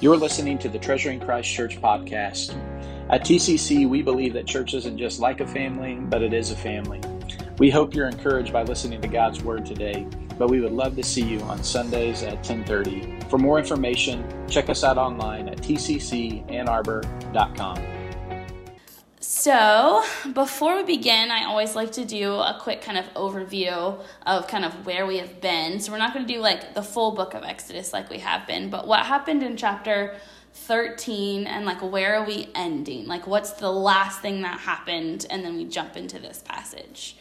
You're listening to the Treasuring Christ Church podcast. At TCC, we believe that church isn't just like a family, but it is a family. We hope you're encouraged by listening to God's Word today, but we would love to see you on Sundays at 1030. For more information, check us out online at tccannarbor.com. So, before we begin, I always like to do a quick kind of overview of kind of where we have been. So, we're not going to do like the full book of Exodus like we have been, but what happened in chapter 13 and like where are we ending? Like, what's the last thing that happened? And then we jump into this passage.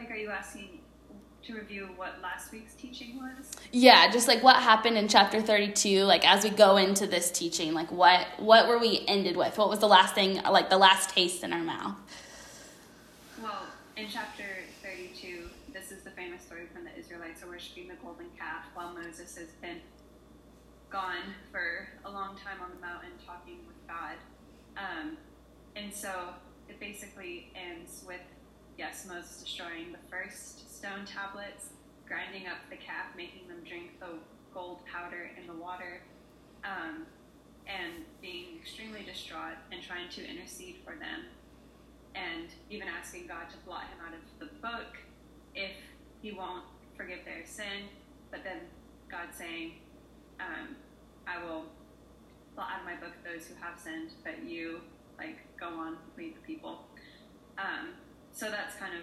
Like, are you asking to review what last week's teaching was? Yeah, just like what happened in chapter 32, like as we go into this teaching, like what what were we ended with? What was the last thing, like the last taste in our mouth? Well, in chapter 32, this is the famous story when the Israelites are worshiping the golden calf while Moses has been gone for a long time on the mountain talking with God. Um, and so it basically ends with yes, Moses destroying the first stone tablets, grinding up the calf, making them drink the gold powder in the water, um, and being extremely distraught and trying to intercede for them, and even asking God to blot him out of the book if he won't forgive their sin, but then God saying, um, I will blot out of my book those who have sinned, but you, like, go on, lead the people. Um, so that's kind of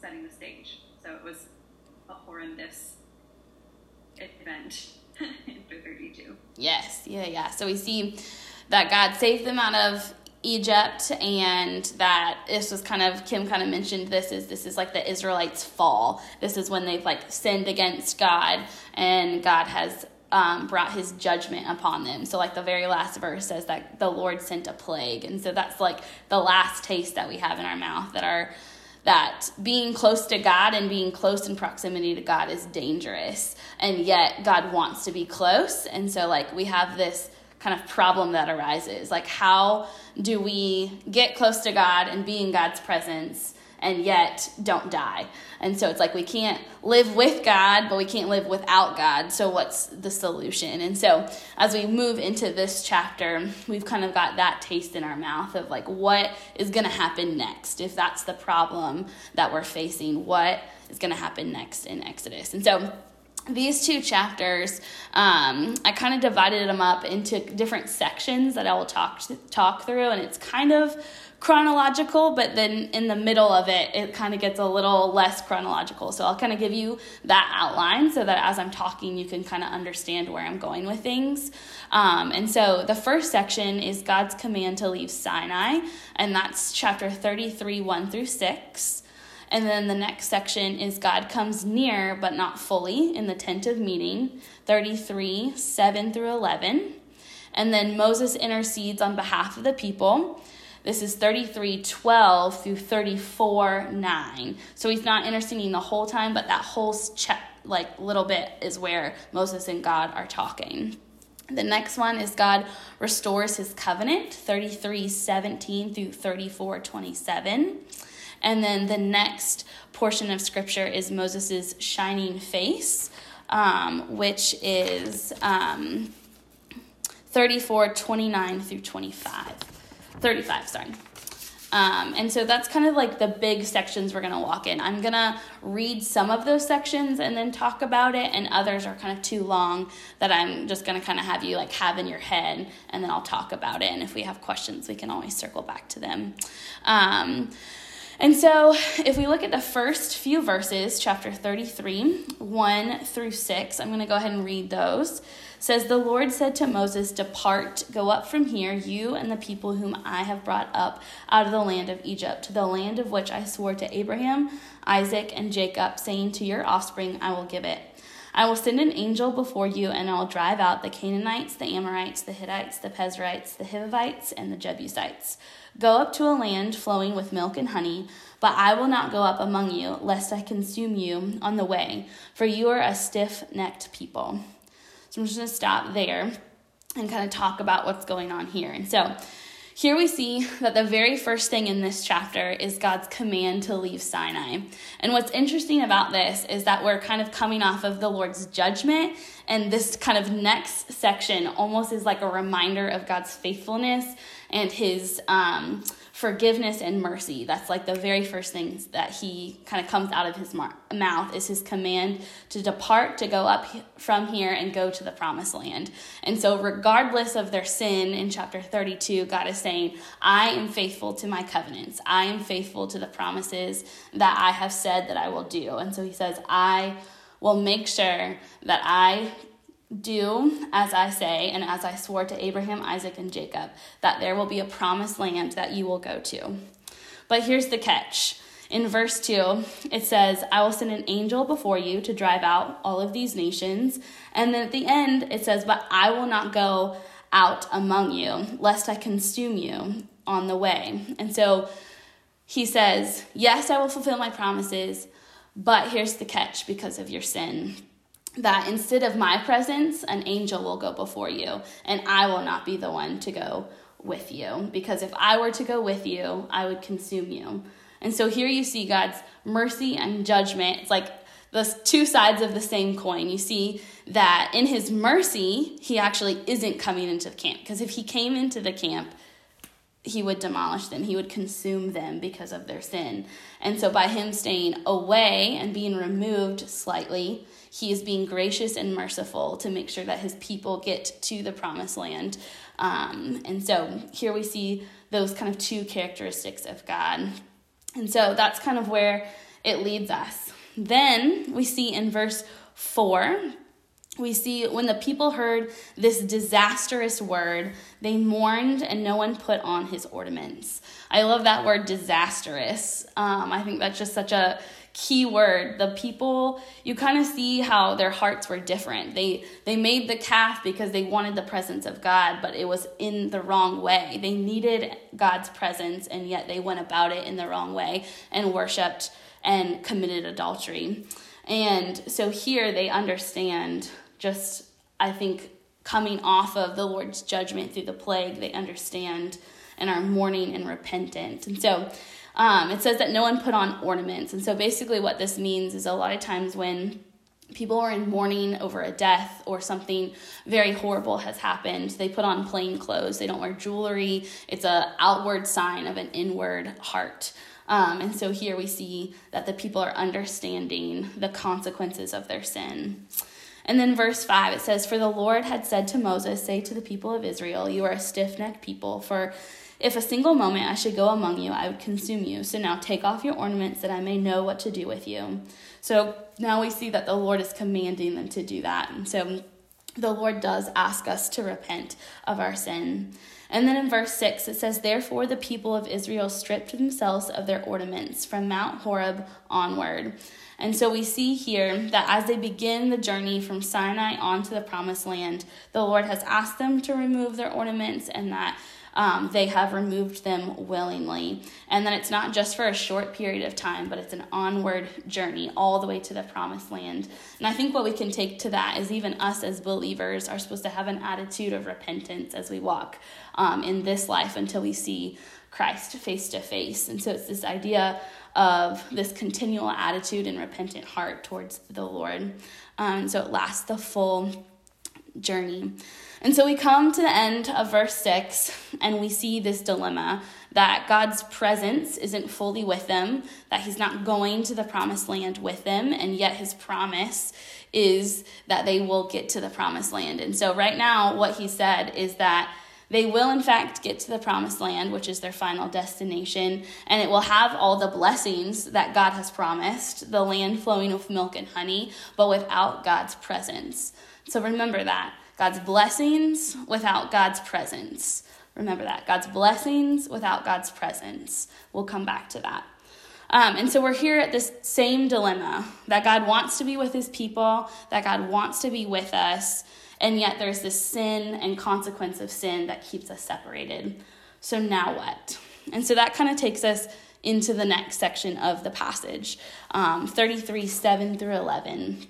setting the stage. So it was a horrendous event in 32. Yes, yeah, yeah. So we see that God saved them out of Egypt and that this was kind of Kim kind of mentioned this is this is like the Israelites fall. This is when they've like sinned against God and God has um, brought his judgment upon them. So, like the very last verse says that the Lord sent a plague. And so that's like the last taste that we have in our mouth that our that being close to God and being close in proximity to God is dangerous. And yet God wants to be close. And so like we have this kind of problem that arises. Like how do we get close to God and be in God's presence and yet don't die. And so it's like we can't live with God, but we can't live without God. So what's the solution? And so as we move into this chapter, we've kind of got that taste in our mouth of like what is going to happen next. If that's the problem that we're facing, what is going to happen next in Exodus? And so these two chapters, um, I kind of divided them up into different sections that I will talk talk through, and it's kind of chronological, but then in the middle of it, it kind of gets a little less chronological. So I'll kind of give you that outline so that as I'm talking, you can kind of understand where I'm going with things. Um, and so the first section is God's command to leave Sinai, and that's chapter 33, 1 through 6. And then the next section is God comes near, but not fully, in the tent of meeting, 33, 7 through 11. And then Moses intercedes on behalf of the people. This is 33 12 through 34 9. So he's not interceding the whole time, but that whole check, like little bit is where Moses and God are talking. The next one is God restores his covenant, 33 17 through 34 27. And then the next portion of scripture is Moses' shining face, um, which is um, 34 29 through 25. 35, sorry. Um, and so that's kind of like the big sections we're going to walk in. I'm going to read some of those sections and then talk about it, and others are kind of too long that I'm just going to kind of have you like have in your head, and then I'll talk about it. And if we have questions, we can always circle back to them. Um, and so, if we look at the first few verses, chapter 33, 1 through 6, I'm going to go ahead and read those says the Lord said to Moses, "Depart, go up from here, you and the people whom I have brought up out of the land of Egypt, to the land of which I swore to Abraham, Isaac, and Jacob, saying to your offspring, I will give it." I will send an angel before you, and I will drive out the Canaanites, the Amorites, the Hittites, the Perizzites, the Hivites, and the Jebusites. Go up to a land flowing with milk and honey, but I will not go up among you, lest I consume you on the way, for you are a stiff necked people. So I'm just going to stop there and kind of talk about what's going on here. And so here we see that the very first thing in this chapter is God's command to leave Sinai. And what's interesting about this is that we're kind of coming off of the Lord's judgment, and this kind of next section almost is like a reminder of God's faithfulness and his um, forgiveness and mercy. That's like the very first things that he kind of comes out of his mar- mouth is his command to depart, to go up from here and go to the promised land. And so, regardless of their sin in chapter 32, God is saying, I am faithful to my covenants. I am faithful to the promises that I have said that I will do. And so, he says, I will make sure that I do as I say, and as I swore to Abraham, Isaac, and Jacob, that there will be a promised land that you will go to. But here's the catch. In verse 2, it says, I will send an angel before you to drive out all of these nations. And then at the end, it says, But I will not go out among you, lest I consume you on the way. And so he says, Yes, I will fulfill my promises, but here's the catch because of your sin that instead of my presence, an angel will go before you, and I will not be the one to go with you. Because if I were to go with you, I would consume you. And so here you see God's mercy and judgment. It's like the two sides of the same coin. You see that in his mercy, he actually isn't coming into the camp. Because if he came into the camp, he would demolish them, he would consume them because of their sin. And so, by him staying away and being removed slightly, he is being gracious and merciful to make sure that his people get to the promised land. Um, and so, here we see those kind of two characteristics of God. And so, that's kind of where it leads us. Then we see in verse 4 we see when the people heard this disastrous word, they mourned and no one put on his ornaments. I love that word disastrous. Um, I think that's just such a key word. The people, you kind of see how their hearts were different. They they made the calf because they wanted the presence of God, but it was in the wrong way. They needed God's presence and yet they went about it in the wrong way and worshiped and committed adultery. And so here they understand just, I think, coming off of the Lord's judgment through the plague, they understand and are mourning and repentant. And so um, it says that no one put on ornaments. And so basically, what this means is a lot of times when people are in mourning over a death or something very horrible has happened they put on plain clothes they don't wear jewelry it's a outward sign of an inward heart um, and so here we see that the people are understanding the consequences of their sin and then verse 5, it says, For the Lord had said to Moses, Say to the people of Israel, You are a stiff necked people, for if a single moment I should go among you, I would consume you. So now take off your ornaments that I may know what to do with you. So now we see that the Lord is commanding them to do that. And so the Lord does ask us to repent of our sin. And then in verse 6, it says, Therefore the people of Israel stripped themselves of their ornaments from Mount Horeb onward. And so we see here that as they begin the journey from Sinai onto the promised land, the Lord has asked them to remove their ornaments and that um, they have removed them willingly. And then it's not just for a short period of time, but it's an onward journey all the way to the promised land. And I think what we can take to that is even us as believers are supposed to have an attitude of repentance as we walk um, in this life until we see Christ face to face. And so it's this idea of this continual attitude and repentant heart towards the Lord. Um, so it lasts the full journey. And so we come to the end of verse 6 and we see this dilemma that God's presence isn't fully with them, that He's not going to the promised land with them, and yet His promise is that they will get to the promised land. And so, right now, what He said is that they will, in fact, get to the promised land, which is their final destination, and it will have all the blessings that God has promised the land flowing with milk and honey, but without God's presence. So remember that God's blessings without God's presence. Remember that. God's blessings without God's presence. We'll come back to that. Um, and so we're here at this same dilemma that God wants to be with his people, that God wants to be with us, and yet there's this sin and consequence of sin that keeps us separated. So now what? And so that kind of takes us into the next section of the passage um, 33 7 through 11,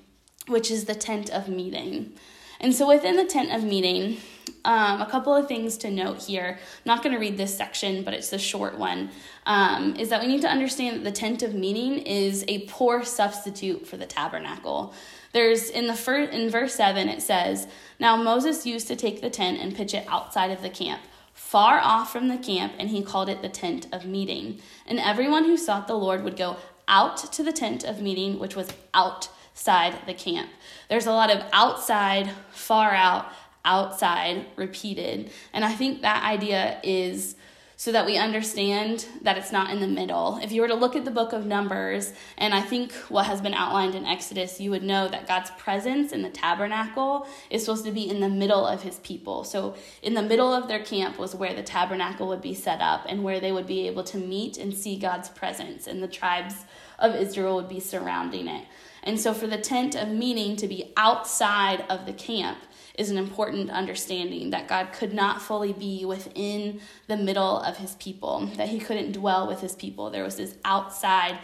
which is the tent of meeting. And so within the tent of meeting, um, a couple of things to note here. I'm not going to read this section, but it's the short one. Um, is that we need to understand that the tent of meeting is a poor substitute for the tabernacle. There's in the first in verse seven it says, "Now Moses used to take the tent and pitch it outside of the camp." Far off from the camp, and he called it the tent of meeting. And everyone who sought the Lord would go out to the tent of meeting, which was outside the camp. There's a lot of outside, far out, outside repeated. And I think that idea is so that we understand that it's not in the middle. If you were to look at the book of Numbers, and I think what has been outlined in Exodus, you would know that God's presence in the tabernacle is supposed to be in the middle of his people. So, in the middle of their camp was where the tabernacle would be set up and where they would be able to meet and see God's presence, and the tribes of Israel would be surrounding it. And so, for the tent of meeting to be outside of the camp, is an important understanding that God could not fully be within the middle of his people, that he couldn't dwell with his people. There was this outside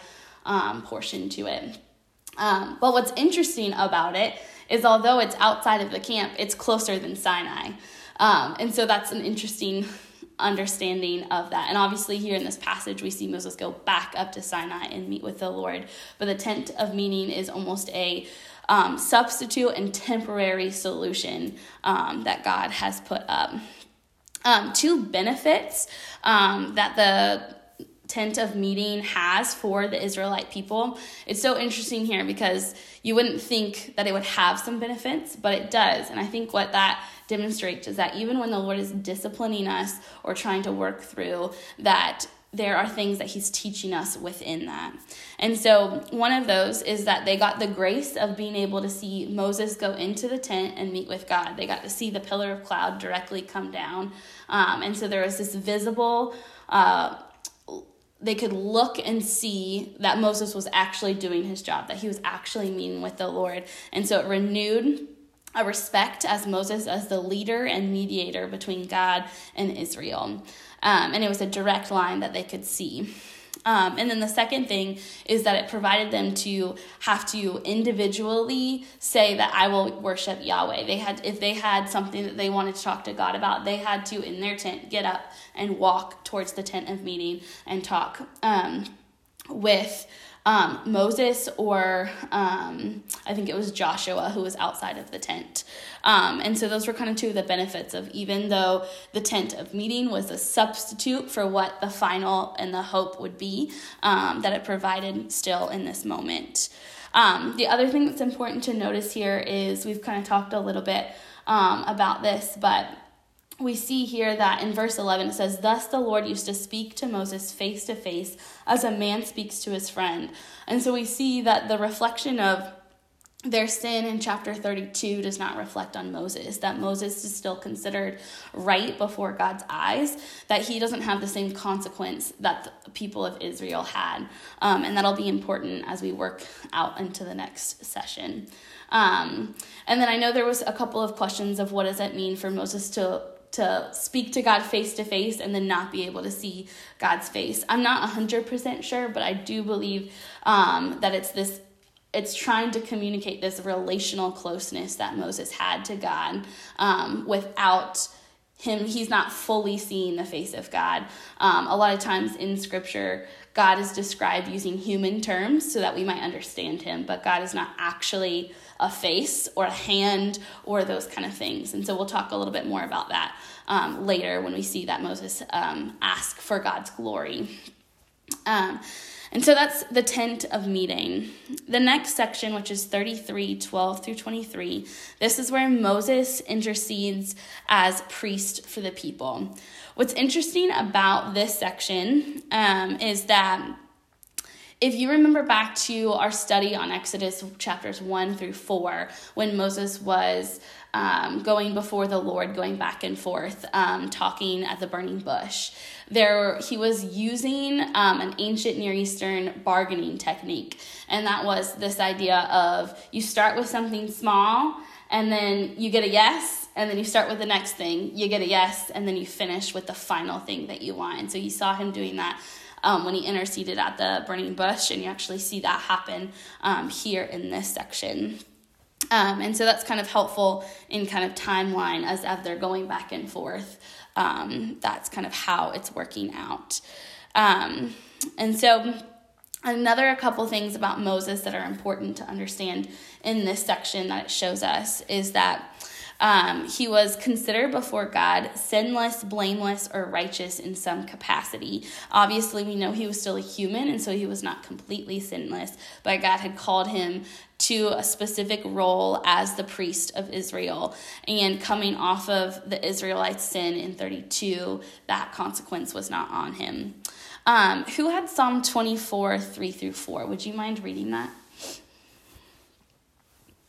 um, portion to it. Um, but what's interesting about it is although it's outside of the camp, it's closer than Sinai. Um, and so that's an interesting understanding of that. And obviously, here in this passage, we see Moses go back up to Sinai and meet with the Lord. But the tent of meeting is almost a um, substitute and temporary solution um, that God has put up. Um, two benefits um, that the tent of meeting has for the Israelite people. It's so interesting here because you wouldn't think that it would have some benefits, but it does. And I think what that demonstrates is that even when the Lord is disciplining us or trying to work through, that there are things that he's teaching us within that. And so, one of those is that they got the grace of being able to see Moses go into the tent and meet with God. They got to see the pillar of cloud directly come down. Um, and so, there was this visible, uh, they could look and see that Moses was actually doing his job, that he was actually meeting with the Lord. And so, it renewed a respect as Moses as the leader and mediator between God and Israel. Um, and it was a direct line that they could see. Um, and then the second thing is that it provided them to have to individually say that I will worship Yahweh. They had, if they had something that they wanted to talk to God about, they had to in their tent get up and walk towards the tent of meeting and talk um, with um, Moses or um, I think it was Joshua who was outside of the tent. Um, and so those were kind of two of the benefits of even though the tent of meeting was a substitute for what the final and the hope would be, um, that it provided still in this moment. Um, the other thing that's important to notice here is we've kind of talked a little bit um, about this, but we see here that in verse 11 it says, Thus the Lord used to speak to Moses face to face as a man speaks to his friend. And so we see that the reflection of their sin in chapter 32 does not reflect on Moses, that Moses is still considered right before God's eyes, that he doesn't have the same consequence that the people of Israel had. Um, and that'll be important as we work out into the next session. Um, and then I know there was a couple of questions of what does it mean for Moses to to speak to God face to face and then not be able to see God's face. I'm not 100% sure, but I do believe um, that it's this it's trying to communicate this relational closeness that Moses had to God um, without him, he's not fully seeing the face of God. Um, a lot of times in scripture, God is described using human terms so that we might understand him, but God is not actually a face or a hand or those kind of things. And so we'll talk a little bit more about that um, later when we see that Moses um, ask for God's glory. Um, and so that's the tent of meeting. The next section, which is 33 12 through 23, this is where Moses intercedes as priest for the people. What's interesting about this section um, is that if you remember back to our study on Exodus chapters 1 through 4, when Moses was um, going before the Lord, going back and forth, um, talking at the burning bush, there he was using um, an ancient Near Eastern bargaining technique, and that was this idea of you start with something small, and then you get a yes, and then you start with the next thing, you get a yes, and then you finish with the final thing that you want. And so you saw him doing that um, when he interceded at the burning bush, and you actually see that happen um, here in this section. Um, and so that's kind of helpful in kind of timeline as, as they're going back and forth. Um, that's kind of how it's working out. Um, and so another couple things about Moses that are important to understand in this section that it shows us is that um, he was considered before God sinless, blameless, or righteous in some capacity. Obviously, we know he was still a human, and so he was not completely sinless, but God had called him to a specific role as the priest of Israel. And coming off of the Israelites' sin in 32, that consequence was not on him. Um, who had Psalm 24, 3 through 4? Would you mind reading that?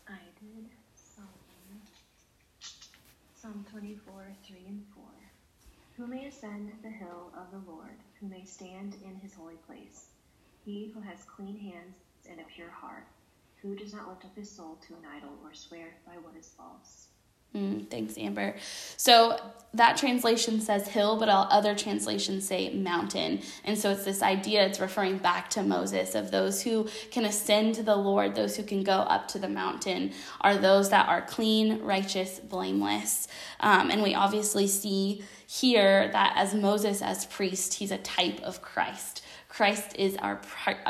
I did. Psalm, Psalm 24, 3 and 4. Who may ascend the hill of the Lord? Who may stand in his holy place? He who has clean hands and a pure heart, who does not lift up his soul to an idol or swear by what is false. Mm, thanks, Amber. So that translation says hill, but all other translations say mountain. And so it's this idea, it's referring back to Moses of those who can ascend to the Lord, those who can go up to the mountain, are those that are clean, righteous, blameless. Um, and we obviously see here that as Moses, as priest, he's a type of Christ. Christ is our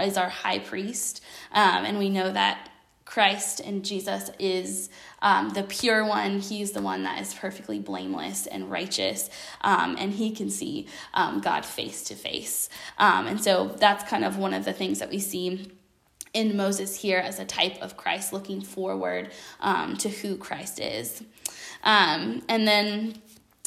is our high priest, um, and we know that Christ and Jesus is um, the pure one. He's the one that is perfectly blameless and righteous, um, and he can see um, God face to face. Um, and so that's kind of one of the things that we see in Moses here as a type of Christ, looking forward um, to who Christ is. Um, and then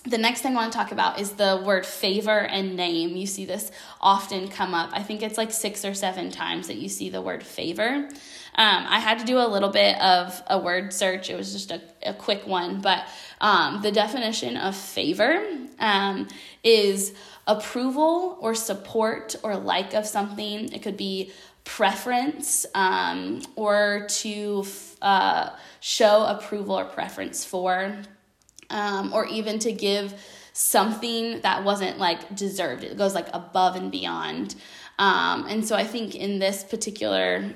the next thing I want to talk about is the word favor and name. You see this often come up. I think it's like six or seven times that you see the word favor. Um, I had to do a little bit of a word search. It was just a, a quick one, but um, the definition of favor um, is approval or support or like of something. It could be preference um, or to uh, show approval or preference for um, or even to give something that wasn't like deserved. It goes like above and beyond. Um, and so I think in this particular,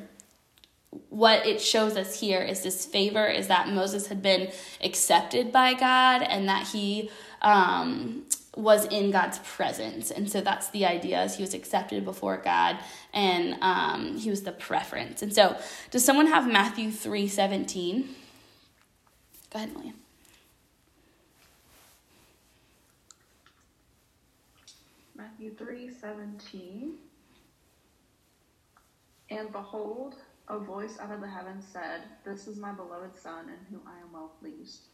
what it shows us here is this favor is that Moses had been accepted by God and that he um, was in God's presence. And so that's the idea is he was accepted before God and um, he was the preference. And so does someone have Matthew 3 17? Go ahead, Millian. Matthew 3 17. And behold, a voice out of the heavens said, This is my beloved Son, in whom I am well pleased.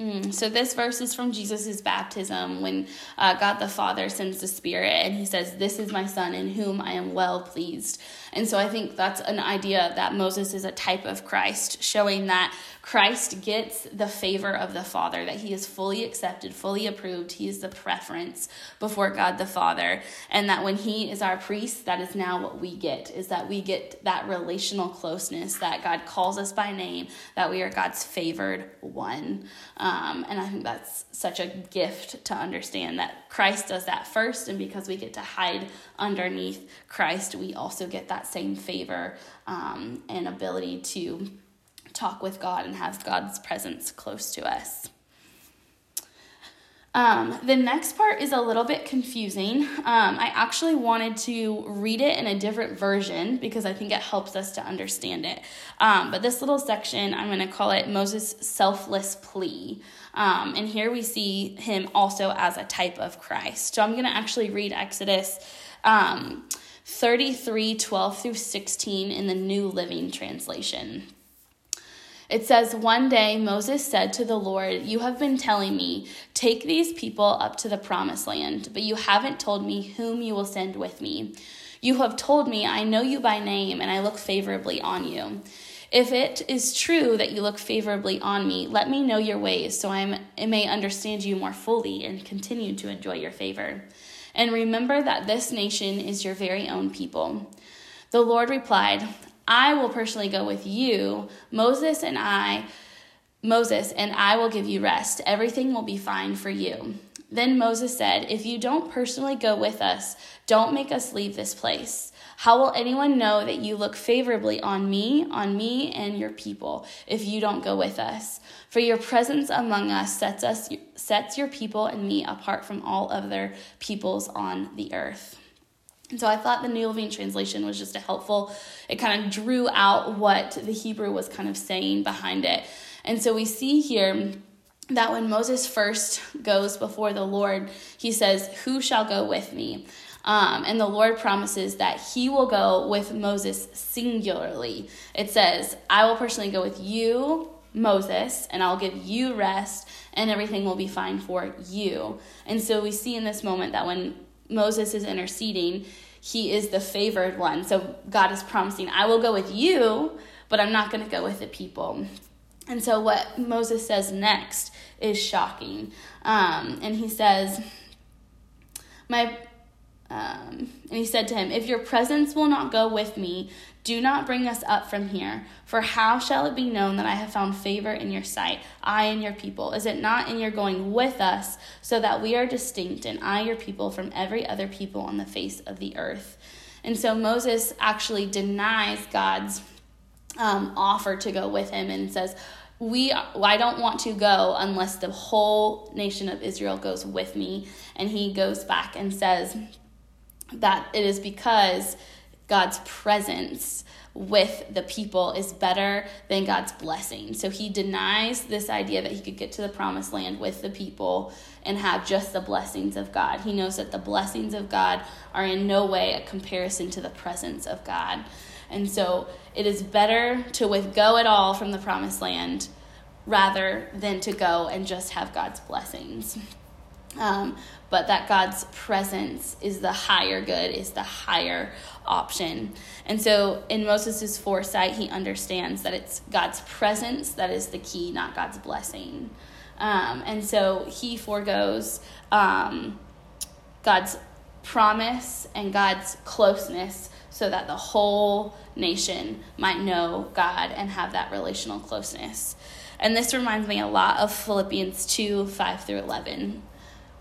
Mm, so this verse is from Jesus' baptism when uh, God the Father sends the Spirit and he says, This is my Son in whom I am well pleased. And so I think that's an idea that Moses is a type of Christ, showing that Christ gets the favor of the Father, that he is fully accepted, fully approved. He is the preference before God the Father. And that when he is our priest, that is now what we get, is that we get that relational closeness, that God calls us by name, that we are God's favored one. Um, and I think that's such a gift to understand that Christ does that first. And because we get to hide underneath Christ, we also get that same favor um, and ability to talk with God and have God's presence close to us. Um, the next part is a little bit confusing. Um, I actually wanted to read it in a different version because I think it helps us to understand it. Um, but this little section, I'm going to call it Moses' selfless plea. Um, and here we see him also as a type of Christ. So I'm going to actually read Exodus um, 33 12 through 16 in the New Living Translation. It says, One day Moses said to the Lord, You have been telling me, take these people up to the promised land, but you haven't told me whom you will send with me. You have told me, I know you by name, and I look favorably on you. If it is true that you look favorably on me, let me know your ways so I may understand you more fully and continue to enjoy your favor. And remember that this nation is your very own people. The Lord replied, I will personally go with you. Moses and I, Moses and I will give you rest. Everything will be fine for you. Then Moses said, If you don't personally go with us, don't make us leave this place. How will anyone know that you look favorably on me, on me and your people, if you don't go with us? For your presence among us sets us sets your people and me apart from all other peoples on the earth. So I thought the New Living Translation was just a helpful, it kind of drew out what the Hebrew was kind of saying behind it. And so we see here that when Moses first goes before the Lord, he says, Who shall go with me? Um, and the Lord promises that he will go with Moses singularly. It says, I will personally go with you, Moses, and I'll give you rest, and everything will be fine for you. And so we see in this moment that when Moses is interceding, he is the favored one. So God is promising, I will go with you, but I'm not going to go with the people. And so, what Moses says next is shocking. Um, and he says, My um, and he said to him, If your presence will not go with me, do not bring us up from here. For how shall it be known that I have found favor in your sight, I and your people? Is it not in your going with us, so that we are distinct, and I, your people, from every other people on the face of the earth? And so Moses actually denies God's um, offer to go with him and says, we I don't want to go unless the whole nation of Israel goes with me and he goes back and says that it is because God's presence with the people is better than God's blessing. So he denies this idea that he could get to the promised land with the people and have just the blessings of God. He knows that the blessings of God are in no way a comparison to the presence of God. And so it is better to withgo it all from the promised land rather than to go and just have God's blessings. Um, but that God's presence is the higher good, is the higher option. And so in Moses' foresight, he understands that it's God's presence that is the key, not God's blessing. Um, and so he foregoes um, God's promise and God's closeness so that the whole nation might know God and have that relational closeness. And this reminds me a lot of Philippians 2 5 through 11.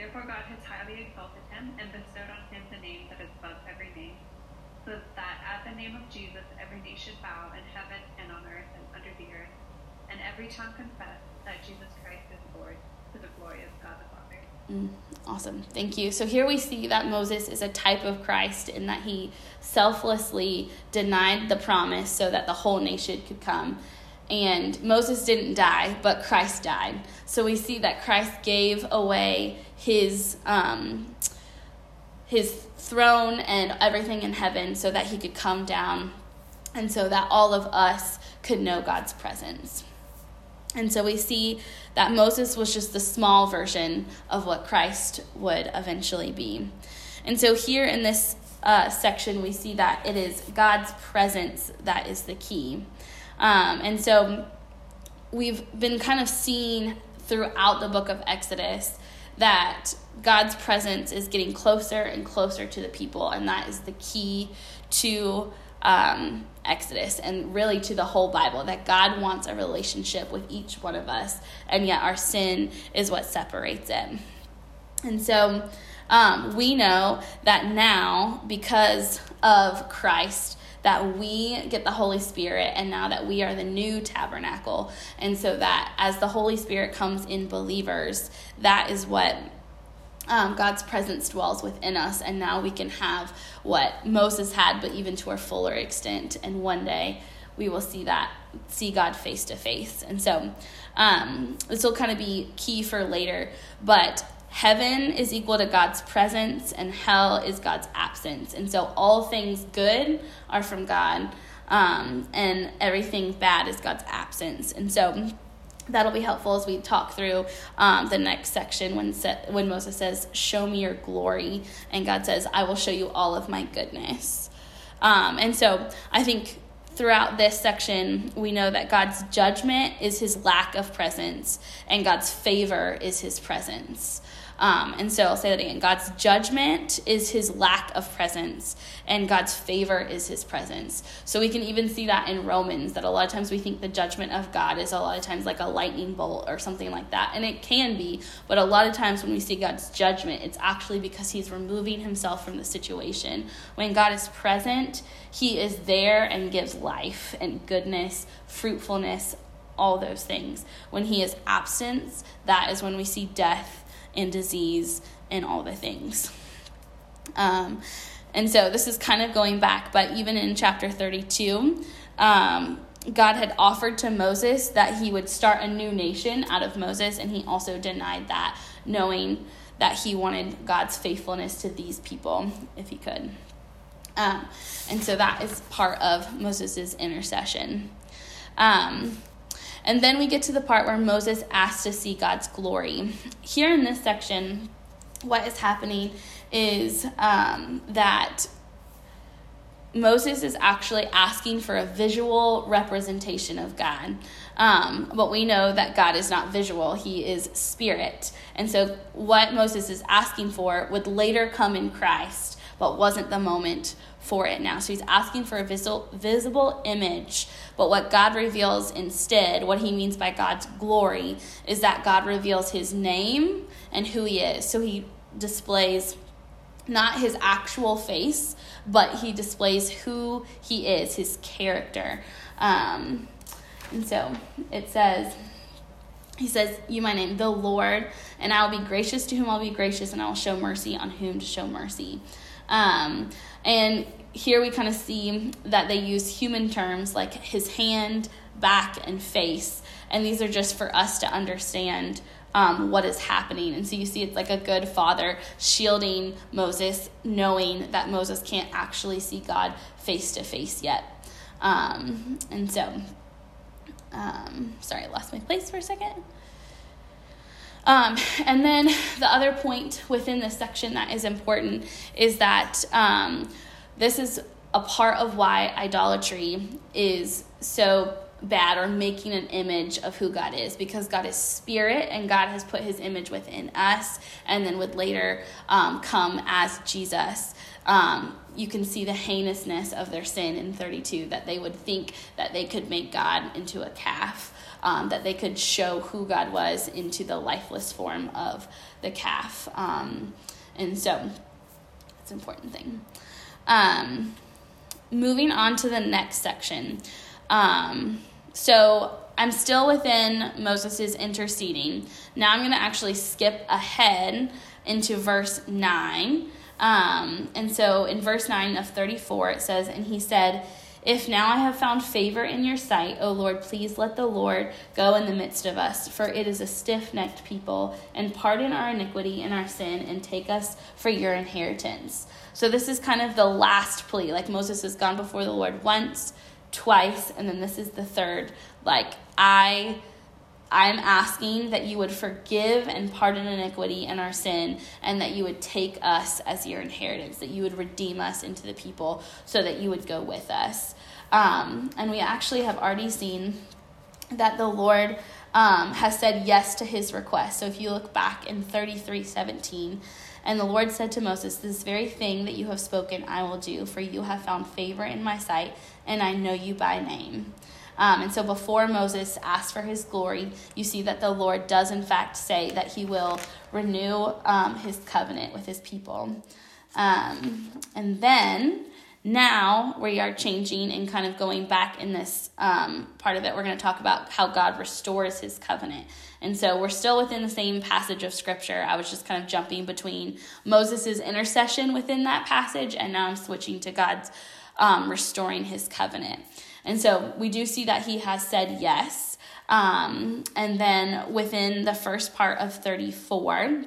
Therefore God has highly exalted him and bestowed on him the name that is above every name, so that at the name of Jesus every knee should bow in heaven and on earth and under the earth, and every tongue confess that Jesus Christ is Lord, to the glory of God the Father. Mm, awesome. Thank you. So here we see that Moses is a type of Christ in that he selflessly denied the promise so that the whole nation could come. And Moses didn't die, but Christ died. So we see that Christ gave away his um, his throne and everything in heaven so that he could come down and so that all of us could know God's presence. And so we see that Moses was just the small version of what Christ would eventually be. And so here in this uh, section, we see that it is God's presence that is the key. Um, and so we've been kind of seeing throughout the book of Exodus that God's presence is getting closer and closer to the people, and that is the key to um, Exodus and really to the whole Bible that God wants a relationship with each one of us, and yet our sin is what separates it. And so um, we know that now, because of Christ, that we get the Holy Spirit, and now that we are the new tabernacle. And so that as the Holy Spirit comes in believers, that is what um, God's presence dwells within us, and now we can have what Moses had, but even to a fuller extent. And one day we will see that, see God face to face. And so um, this will kind of be key for later, but heaven is equal to God's presence, and hell is God's absence. And so all things good are from God, um, and everything bad is God's absence. And so that'll be helpful as we talk through um, the next section when when Moses says, "Show me your glory," and God says, "I will show you all of my goodness." Um, and so I think throughout this section, we know that God's judgment is His lack of presence, and God's favor is His presence. Um, and so I'll say that again God's judgment is his lack of presence, and God's favor is his presence. So we can even see that in Romans, that a lot of times we think the judgment of God is a lot of times like a lightning bolt or something like that. And it can be, but a lot of times when we see God's judgment, it's actually because he's removing himself from the situation. When God is present, he is there and gives life and goodness, fruitfulness, all those things. When he is absent, that is when we see death and disease and all the things. Um, and so this is kind of going back, but even in chapter 32, um, God had offered to Moses that he would start a new nation out of Moses, and he also denied that, knowing that he wanted God's faithfulness to these people if he could. Um, and so that is part of Moses' intercession. Um, and then we get to the part where Moses asked to see God's glory. Here in this section, what is happening is um, that Moses is actually asking for a visual representation of God. Um, but we know that God is not visual, He is spirit. And so, what Moses is asking for would later come in Christ, but wasn't the moment for it now. So he's asking for a visible, visible image. But what God reveals instead, what he means by God's glory, is that God reveals his name and who he is. So he displays not his actual face, but he displays who he is, his character. Um, and so it says, he says, You my name, the Lord, and I will be gracious to whom I'll be gracious, and I will show mercy on whom to show mercy. Um, and here we kind of see that they use human terms like his hand, back, and face. And these are just for us to understand um, what is happening. And so you see, it's like a good father shielding Moses, knowing that Moses can't actually see God face to face yet. Um, and so, um, sorry, I lost my place for a second. Um, and then the other point within this section that is important is that um, this is a part of why idolatry is so bad or making an image of who God is because God is spirit and God has put his image within us and then would later um, come as Jesus. Um, you can see the heinousness of their sin in 32 that they would think that they could make God into a calf um, that they could show who God was into the lifeless form of the calf. Um, and so it's an important thing. Um, moving on to the next section. Um, so I'm still within Moses' interceding. Now I'm going to actually skip ahead into verse 9. Um, and so in verse 9 of 34, it says, And he said, if now I have found favor in your sight, O Lord, please let the Lord go in the midst of us, for it is a stiff necked people, and pardon our iniquity and our sin, and take us for your inheritance. So, this is kind of the last plea. Like Moses has gone before the Lord once, twice, and then this is the third. Like, I I'm asking that you would forgive and pardon iniquity and our sin, and that you would take us as your inheritance, that you would redeem us into the people, so that you would go with us. Um, and we actually have already seen that the Lord um, has said yes to his request. So if you look back in 33 17, and the Lord said to Moses, This very thing that you have spoken, I will do, for you have found favor in my sight, and I know you by name. Um, and so before Moses asked for his glory, you see that the Lord does, in fact, say that he will renew um, his covenant with his people. Um, and then now we are changing and kind of going back in this um, part of it. We're going to talk about how God restores his covenant. And so we're still within the same passage of scripture. I was just kind of jumping between Moses' intercession within that passage, and now I'm switching to God's um, restoring his covenant. And so we do see that he has said yes. Um, and then within the first part of 34,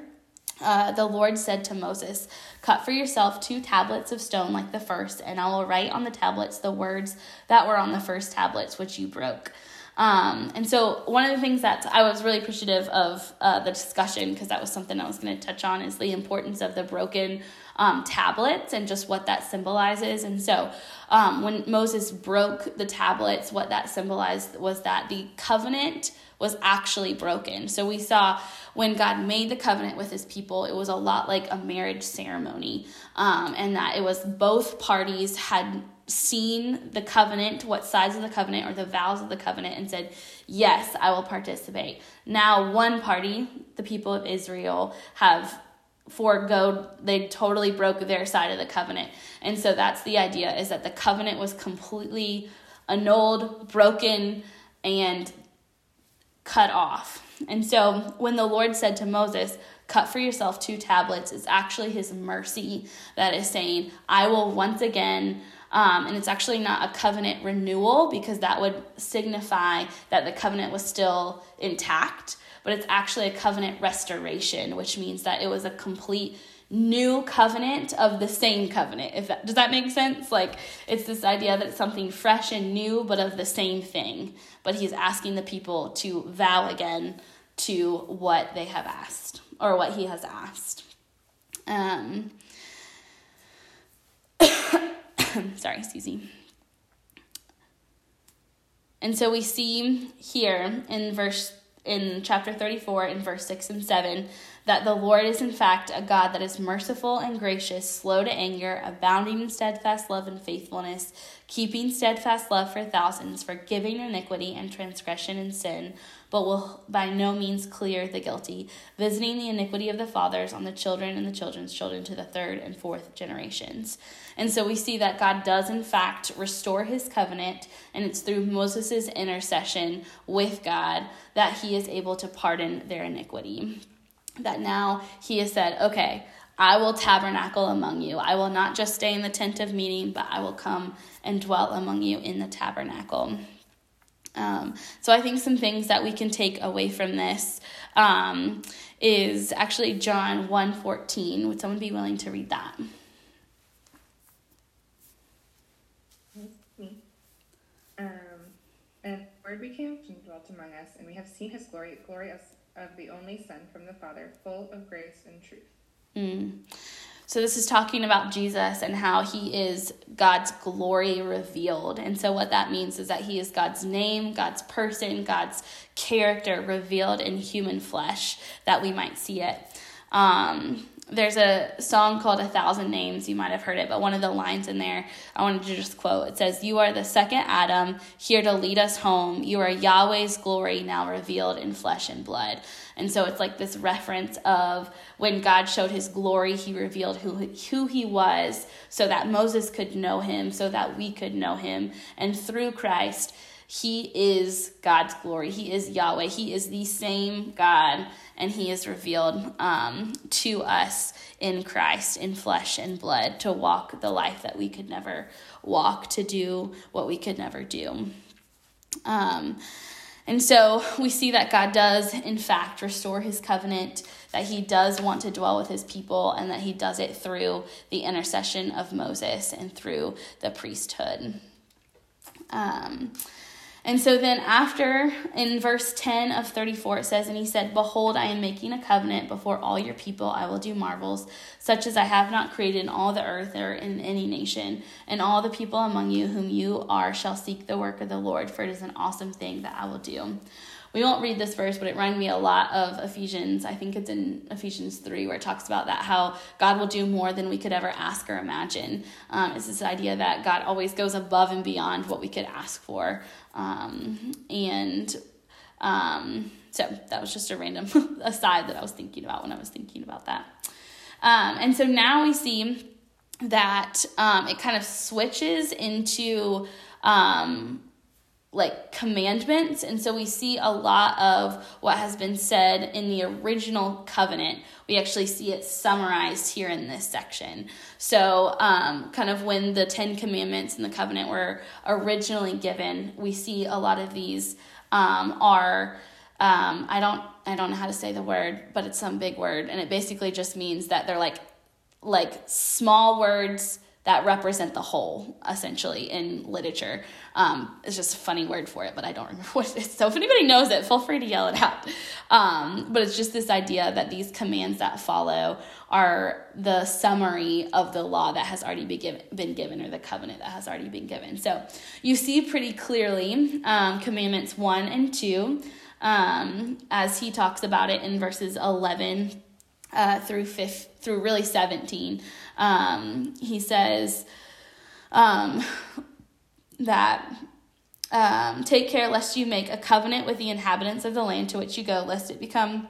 uh, the Lord said to Moses, Cut for yourself two tablets of stone like the first, and I will write on the tablets the words that were on the first tablets which you broke. Um, and so, one of the things that I was really appreciative of uh, the discussion, because that was something I was going to touch on, is the importance of the broken um, tablets and just what that symbolizes. And so, um, when Moses broke the tablets, what that symbolized was that the covenant was actually broken. So, we saw when God made the covenant with his people, it was a lot like a marriage ceremony, um, and that it was both parties had seen the covenant, what sides of the covenant or the vows of the covenant, and said, Yes, I will participate. Now, one party, the people of Israel, have forego they totally broke their side of the covenant. And so that's the idea is that the covenant was completely annulled broken and cut off. And so when the lord said to moses cut for yourself two tablets it's actually his mercy that is saying i will once again um, and it's actually not a covenant renewal because that would signify that the covenant was still intact, but it's actually a covenant restoration, which means that it was a complete new covenant of the same covenant. If that, does that make sense? Like it's this idea that it's something fresh and new, but of the same thing. But he's asking the people to vow again to what they have asked or what he has asked. Um, sorry, me. And so we see here in verse in chapter 34 in verse 6 and 7 that the Lord is in fact a God that is merciful and gracious, slow to anger, abounding in steadfast love and faithfulness, keeping steadfast love for thousands, forgiving iniquity and transgression and sin, but will by no means clear the guilty, visiting the iniquity of the fathers on the children and the children's children to the third and fourth generations. And so we see that God does, in fact, restore his covenant, and it's through Moses' intercession with God that he is able to pardon their iniquity. That now he has said, okay, I will tabernacle among you. I will not just stay in the tent of meeting, but I will come and dwell among you in the tabernacle. Um, so I think some things that we can take away from this um, is actually John 1.14. Would someone be willing to read that? Um, and the Word became and dwelt among us, and we have seen his glory, glory of, of the only Son from the Father, full of grace and truth. Mm. So, this is talking about Jesus and how he is God's glory revealed. And so, what that means is that he is God's name, God's person, God's character revealed in human flesh, that we might see it. Um, there's a song called A Thousand Names. You might have heard it, but one of the lines in there I wanted to just quote. It says, You are the second Adam, here to lead us home. You are Yahweh's glory now revealed in flesh and blood. And so it's like this reference of when God showed his glory, he revealed who, who he was so that Moses could know him, so that we could know him. And through Christ, he is God's glory. He is Yahweh. He is the same God, and He is revealed um, to us in Christ, in flesh and blood, to walk the life that we could never walk, to do what we could never do. Um, and so we see that God does, in fact, restore his covenant, that he does want to dwell with his people, and that he does it through the intercession of Moses and through the priesthood. Um, and so then, after in verse 10 of 34, it says, And he said, Behold, I am making a covenant before all your people. I will do marvels, such as I have not created in all the earth or in any nation. And all the people among you whom you are shall seek the work of the Lord, for it is an awesome thing that I will do. We won't read this verse, but it reminded me a lot of Ephesians. I think it's in Ephesians 3 where it talks about that how God will do more than we could ever ask or imagine. Um, it's this idea that God always goes above and beyond what we could ask for. Um, and um, so that was just a random aside that I was thinking about when I was thinking about that. Um, and so now we see that um, it kind of switches into um, like commandments. And so we see a lot of what has been said in the original covenant. We actually see it summarized here in this section. So, um, kind of when the Ten Commandments and the covenant were originally given, we see a lot of these um, are. Um, I don't I don't know how to say the word, but it's some big word, and it basically just means that they're like like small words that represent the whole, essentially, in literature. Um, it's just a funny word for it, but I don't remember what it is. So if anybody knows it, feel free to yell it out. Um, but it's just this idea that these commands that follow are the summary of the law that has already been given, been given or the covenant that has already been given. So you see pretty clearly um, commandments one and two um, as he talks about it in verses 11 uh, through fifth, through really 17. Um, he says um, that um, take care lest you make a covenant with the inhabitants of the land to which you go, lest it become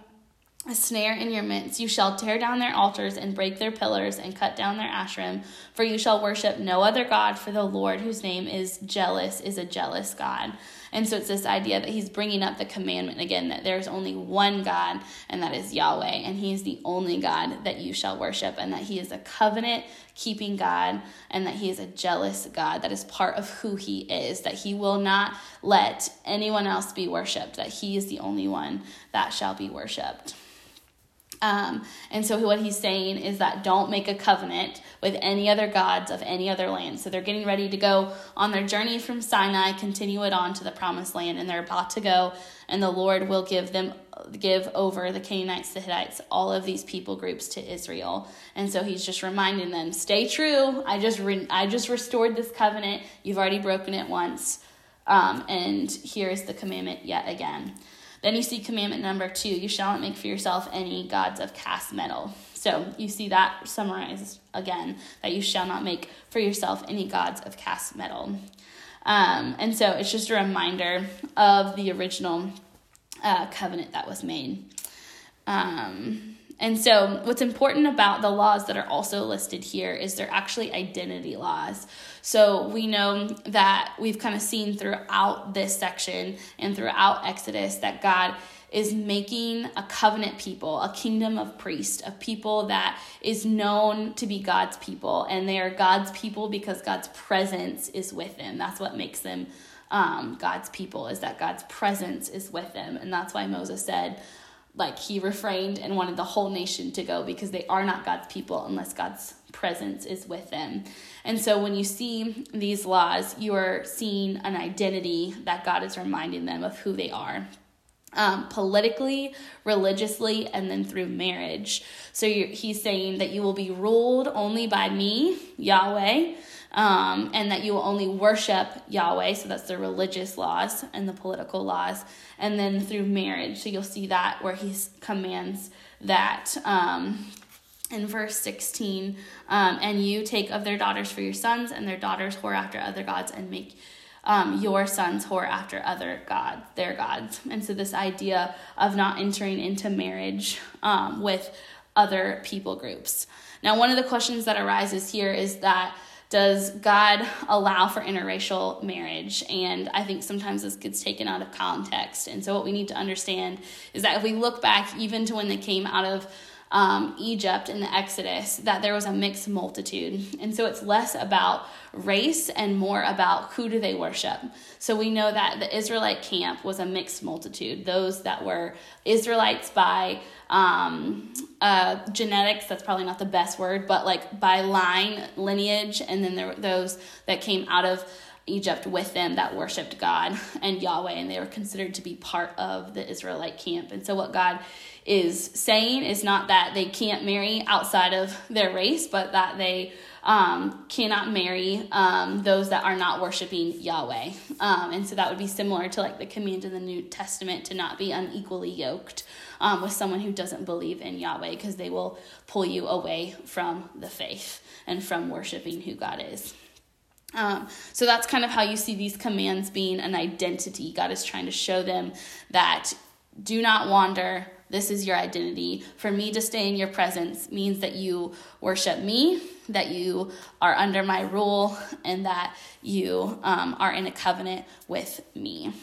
a snare in your midst. You shall tear down their altars and break their pillars and cut down their Asherim, for you shall worship no other God, for the Lord, whose name is jealous, is a jealous God. And so it's this idea that he's bringing up the commandment again that there's only one God, and that is Yahweh, and he is the only God that you shall worship, and that he is a covenant keeping God, and that he is a jealous God. That is part of who he is, that he will not let anyone else be worshiped, that he is the only one that shall be worshiped. Um, and so what he's saying is that don't make a covenant with any other gods of any other land. So they're getting ready to go on their journey from Sinai, continue it on to the promised land, and they're about to go, and the Lord will give them give over the Canaanites, the Hittites, all of these people groups to Israel. And so he's just reminding them, stay true. I just re- I just restored this covenant. You've already broken it once. Um, and here is the commandment yet again. Then you see commandment number two you shall not make for yourself any gods of cast metal. So you see that summarized again that you shall not make for yourself any gods of cast metal. Um, and so it's just a reminder of the original uh, covenant that was made. Um, and so, what's important about the laws that are also listed here is they're actually identity laws. So, we know that we've kind of seen throughout this section and throughout Exodus that God is making a covenant people, a kingdom of priests, a people that is known to be God's people. And they are God's people because God's presence is with them. That's what makes them um, God's people, is that God's presence is with them. And that's why Moses said, like he refrained and wanted the whole nation to go because they are not God's people unless God's presence is with them. And so when you see these laws, you are seeing an identity that God is reminding them of who they are. Um, politically, religiously, and then through marriage. So he's saying that you will be ruled only by me, Yahweh, um, and that you will only worship Yahweh. So that's the religious laws and the political laws. And then through marriage. So you'll see that where he commands that. Um, in verse 16, um, and you take of their daughters for your sons, and their daughters whore after other gods, and make um, your sons whore after other gods, their gods. And so, this idea of not entering into marriage um, with other people groups. Now, one of the questions that arises here is that does God allow for interracial marriage? And I think sometimes this gets taken out of context. And so, what we need to understand is that if we look back even to when they came out of um, Egypt in the Exodus, that there was a mixed multitude. And so, it's less about race and more about who do they worship. So, we know that the Israelite camp was a mixed multitude, those that were Israelites by um, uh, genetics, that's probably not the best word, but like by line, lineage, and then there were those that came out of Egypt with them that worshiped God and Yahweh, and they were considered to be part of the Israelite camp. And so, what God is saying is not that they can't marry outside of their race, but that they um, cannot marry um, those that are not worshiping Yahweh. Um, and so that would be similar to like the command in the New Testament to not be unequally yoked um, with someone who doesn't believe in Yahweh because they will pull you away from the faith and from worshiping who God is. Um, so that's kind of how you see these commands being an identity. God is trying to show them that do not wander. This is your identity. For me to stay in your presence means that you worship me that you are under my rule and that you um, are in a covenant with me.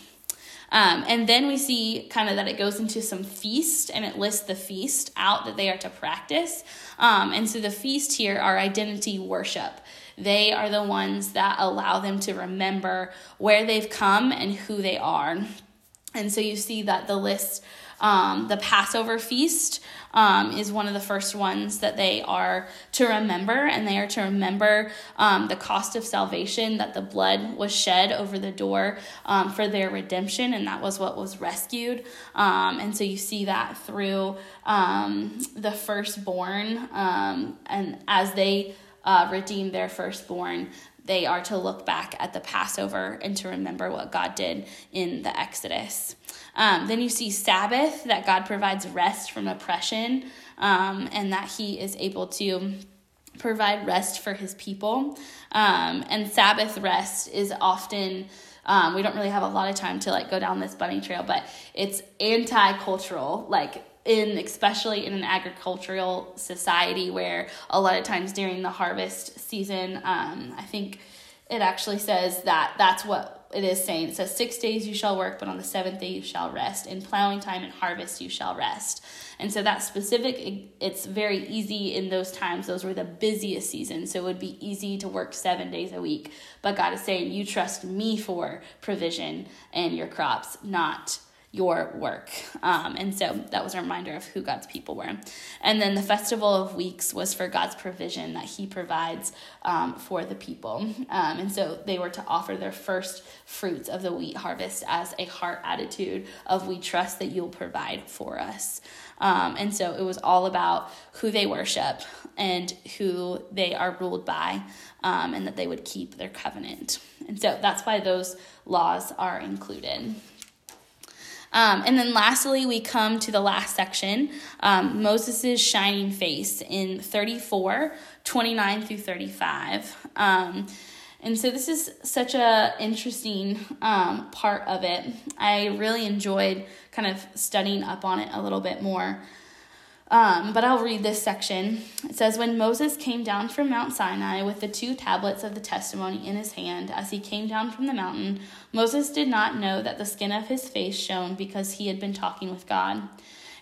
Um, and then we see kind of that it goes into some feast and it lists the feast out that they are to practice. Um, and so the feast here are identity worship. They are the ones that allow them to remember where they've come and who they are. And so you see that the list Um, the Passover feast um, is one of the first ones that they are to remember, and they are to remember um, the cost of salvation that the blood was shed over the door um, for their redemption, and that was what was rescued. Um, and so you see that through um, the firstborn, and as they uh, redeem their firstborn, they are to look back at the Passover and to remember what God did in the Exodus. Um, then you see Sabbath, that God provides rest from oppression um, and that He is able to provide rest for His people. Um, and Sabbath rest is often. Um, we don't really have a lot of time to like go down this bunny trail, but it's anti-cultural. Like in especially in an agricultural society where a lot of times during the harvest season um, i think it actually says that that's what it is saying it says six days you shall work but on the seventh day you shall rest. In plowing time and harvest you shall rest. And so that specific it's very easy in those times. Those were the busiest seasons. So it would be easy to work seven days a week. But god is saying you trust me for provision and your crops not your work. Um, and so that was a reminder of who God's people were. And then the Festival of Weeks was for God's provision that He provides um, for the people. Um, and so they were to offer their first fruits of the wheat harvest as a heart attitude of we trust that you'll provide for us. Um, and so it was all about who they worship and who they are ruled by, um, and that they would keep their covenant. And so that's why those laws are included. Um, and then lastly, we come to the last section um, Moses' shining face in 34, 29 through 35. Um, and so this is such a interesting um, part of it. I really enjoyed kind of studying up on it a little bit more. Um, but I'll read this section. It says, When Moses came down from Mount Sinai with the two tablets of the testimony in his hand, as he came down from the mountain, Moses did not know that the skin of his face shone because he had been talking with God.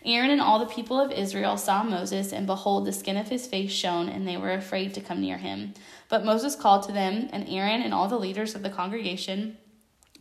Aaron and all the people of Israel saw Moses, and behold, the skin of his face shone, and they were afraid to come near him. But Moses called to them, and Aaron and all the leaders of the congregation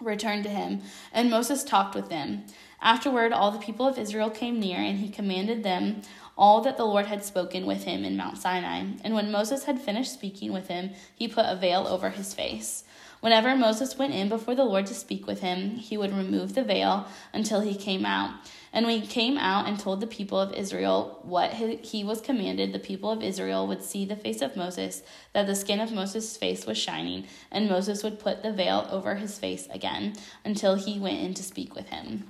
returned to him, and Moses talked with them. Afterward, all the people of Israel came near, and he commanded them all that the Lord had spoken with him in Mount Sinai. And when Moses had finished speaking with him, he put a veil over his face. Whenever Moses went in before the Lord to speak with him, he would remove the veil until he came out. And when he came out and told the people of Israel what he was commanded, the people of Israel would see the face of Moses, that the skin of Moses' face was shining, and Moses would put the veil over his face again until he went in to speak with him.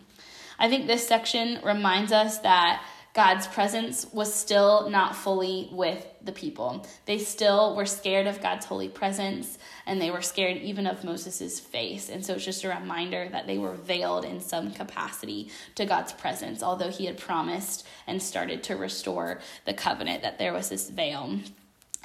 I think this section reminds us that God's presence was still not fully with the people. They still were scared of God's holy presence and they were scared even of Moses' face. And so it's just a reminder that they were veiled in some capacity to God's presence, although he had promised and started to restore the covenant that there was this veil.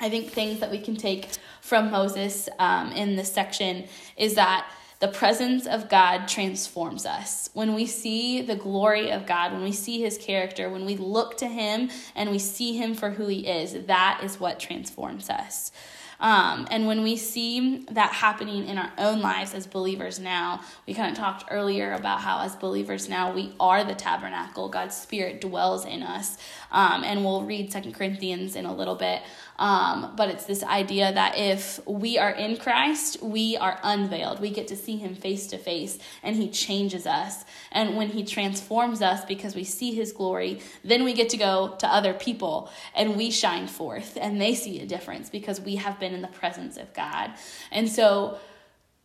I think things that we can take from Moses um, in this section is that the presence of God transforms us. When we see the glory of God, when we see his character, when we look to him and we see him for who he is, that is what transforms us. Um, and when we see that happening in our own lives as believers now, we kind of talked earlier about how as believers now we are the tabernacle. God's Spirit dwells in us. Um, and we'll read Second Corinthians in a little bit. Um, but it's this idea that if we are in Christ, we are unveiled. We get to see Him face to face, and He changes us. And when He transforms us because we see His glory, then we get to go to other people and we shine forth, and they see a difference because we have been in the presence of God. And so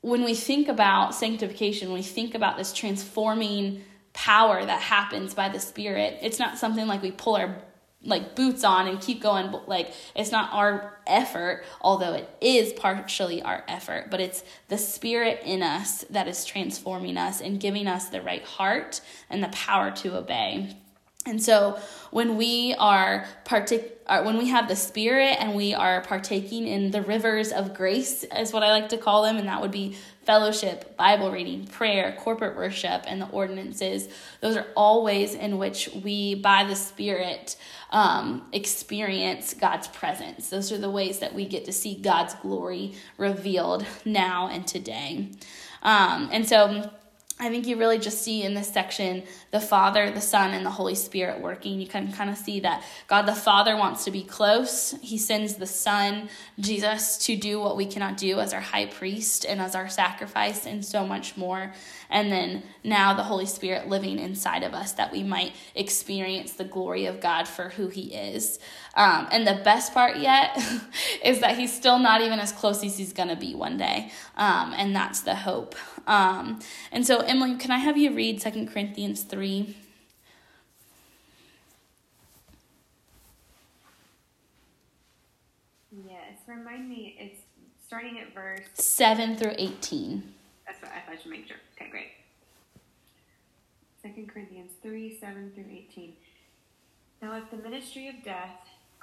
when we think about sanctification, when we think about this transforming power that happens by the Spirit, it's not something like we pull our like boots on and keep going like it's not our effort although it is partially our effort but it's the spirit in us that is transforming us and giving us the right heart and the power to obey. And so when we are partic- uh, when we have the spirit and we are partaking in the rivers of grace is what I like to call them and that would be fellowship, Bible reading, prayer, corporate worship and the ordinances. Those are all ways in which we by the spirit um, experience God's presence. Those are the ways that we get to see God's glory revealed now and today. Um, and so I think you really just see in this section the Father, the Son, and the Holy Spirit working. You can kind of see that God the Father wants to be close. He sends the Son, Jesus, to do what we cannot do as our high priest and as our sacrifice, and so much more. And then now the Holy Spirit living inside of us that we might experience the glory of God for who He is. Um, and the best part yet is that He's still not even as close as He's going to be one day. Um, and that's the hope. Um, and so, Emily, can I have you read Second Corinthians 3? Yes, remind me, it's starting at verse 7 through 18. That's what I thought I should make sure. Okay, great. Second Corinthians 3 7 through 18. Now, if the ministry of death,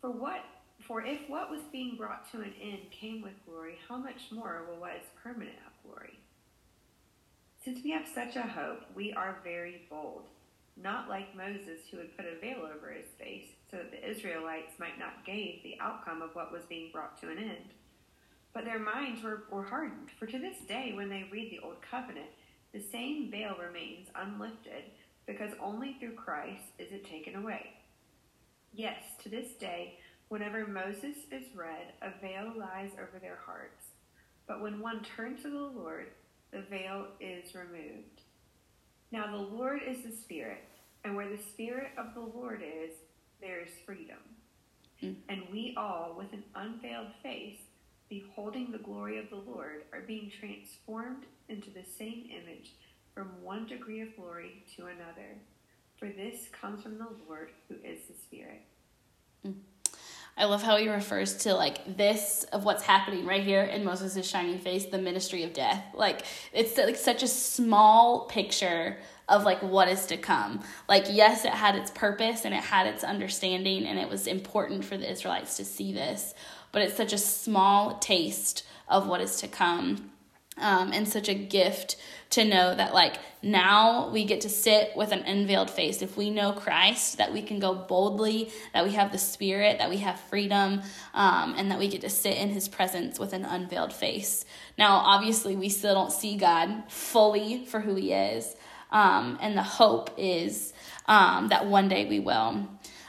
For what for if what was being brought to an end came with glory, how much more will what is permanent have glory? Since we have such a hope, we are very bold, not like Moses, who had put a veil over his face, so that the Israelites might not gaze the outcome of what was being brought to an end. But their minds were, were hardened, for to this day, when they read the Old Covenant, the same veil remains unlifted, because only through Christ is it taken away. Yes, to this day, Whenever Moses is read, a veil lies over their hearts. But when one turns to the Lord, the veil is removed. Now the Lord is the Spirit, and where the Spirit of the Lord is, there is freedom. Mm. And we all, with an unveiled face, beholding the glory of the Lord, are being transformed into the same image from one degree of glory to another. For this comes from the Lord who is the Spirit. Mm. I love how he refers to like this of what's happening right here in Moses' shining face, the ministry of death. Like it's like such a small picture of like what is to come. Like yes, it had its purpose and it had its understanding and it was important for the Israelites to see this, but it's such a small taste of what is to come um, and such a gift to know that like now we get to sit with an unveiled face. If we know christ that we can go boldly that we have the spirit that we have freedom um, and that we get to sit in his presence with an unveiled face. Now obviously we still don't see god fully for who he is um, and the hope is um, that one day we will.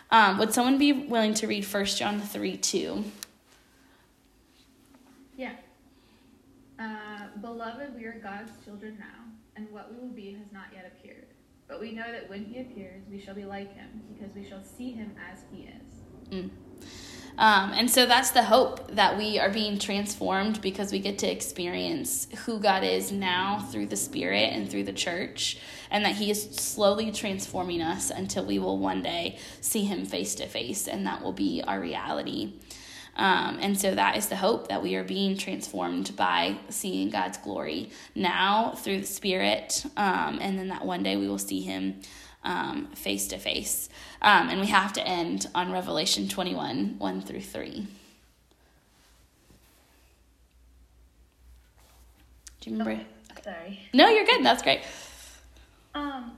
Um, would someone be willing to read First john 3 2 yeah beloved, we are God's children now, and what we will be has not yet appeared. But we know that when he appears, we shall be like him, because we shall see him as he is. Mm. Um, and so that's the hope that we are being transformed because we get to experience who God is now through the Spirit and through the church, and that He is slowly transforming us until we will one day see Him face to face, and that will be our reality. Um, and so that is the hope that we are being transformed by seeing God's glory now through the Spirit, um, and then that one day we will see Him face to face. And we have to end on Revelation 21 1 through 3. Do you remember? Okay, sorry. No, you're good. That's great. Um,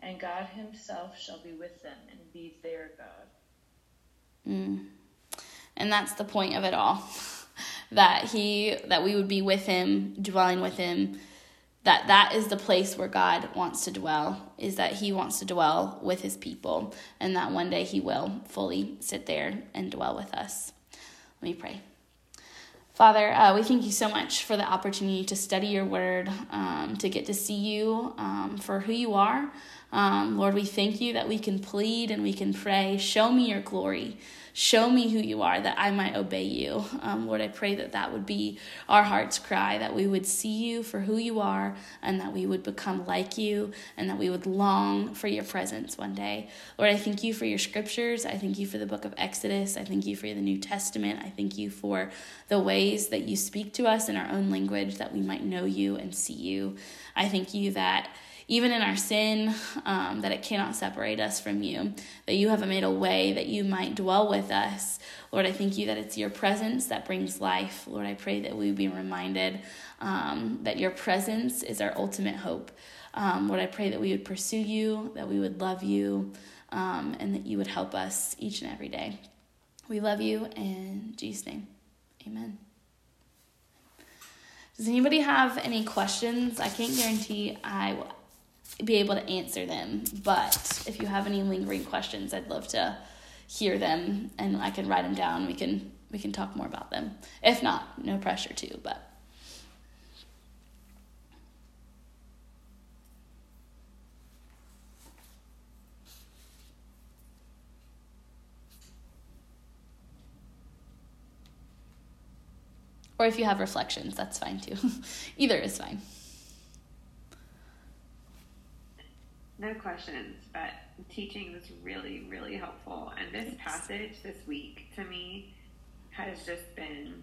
and God Himself shall be with them and be their God. Mm. And that's the point of it all. that he that we would be with him, dwelling with him. That that is the place where God wants to dwell. Is that he wants to dwell with his people and that one day he will fully sit there and dwell with us. Let me pray. Father, uh, we thank you so much for the opportunity to study your word, um, to get to see you um, for who you are. Um, Lord, we thank you that we can plead and we can pray. Show me your glory. Show me who you are, that I might obey you. Um, Lord, I pray that that would be our heart's cry, that we would see you for who you are, and that we would become like you, and that we would long for your presence one day. Lord, I thank you for your scriptures. I thank you for the book of Exodus. I thank you for the New Testament. I thank you for the ways that you speak to us in our own language, that we might know you and see you. I thank you that even in our sin, um, that it cannot separate us from you, that you have made a way that you might dwell with us. Lord, I thank you that it's your presence that brings life. Lord, I pray that we be reminded um, that your presence is our ultimate hope. Um, Lord, I pray that we would pursue you, that we would love you, um, and that you would help us each and every day. We love you in Jesus' name. Amen. Does anybody have any questions? I can't guarantee I will be able to answer them. But if you have any lingering questions, I'd love to hear them and I can write them down. We can we can talk more about them. If not, no pressure to, but Or if you have reflections, that's fine too. Either is fine. No questions, but teaching was really, really helpful. And this passage this week to me has just been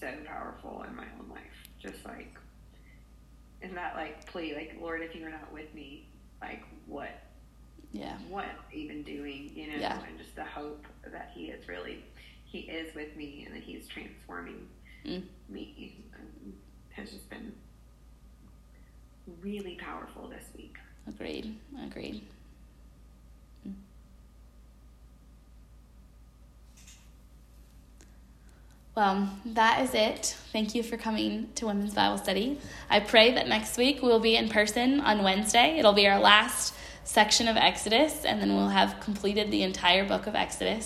so powerful in my own life. Just like in that like plea, like Lord, if you are not with me, like what yeah what even doing, you know, yeah. and just the hope that he is really he is with me and that he's transforming mm. me um, has just been really powerful this week. Agreed. Agreed. Well, that is it. Thank you for coming to Women's Bible Study. I pray that next week we'll be in person on Wednesday. It'll be our last section of Exodus, and then we'll have completed the entire book of Exodus.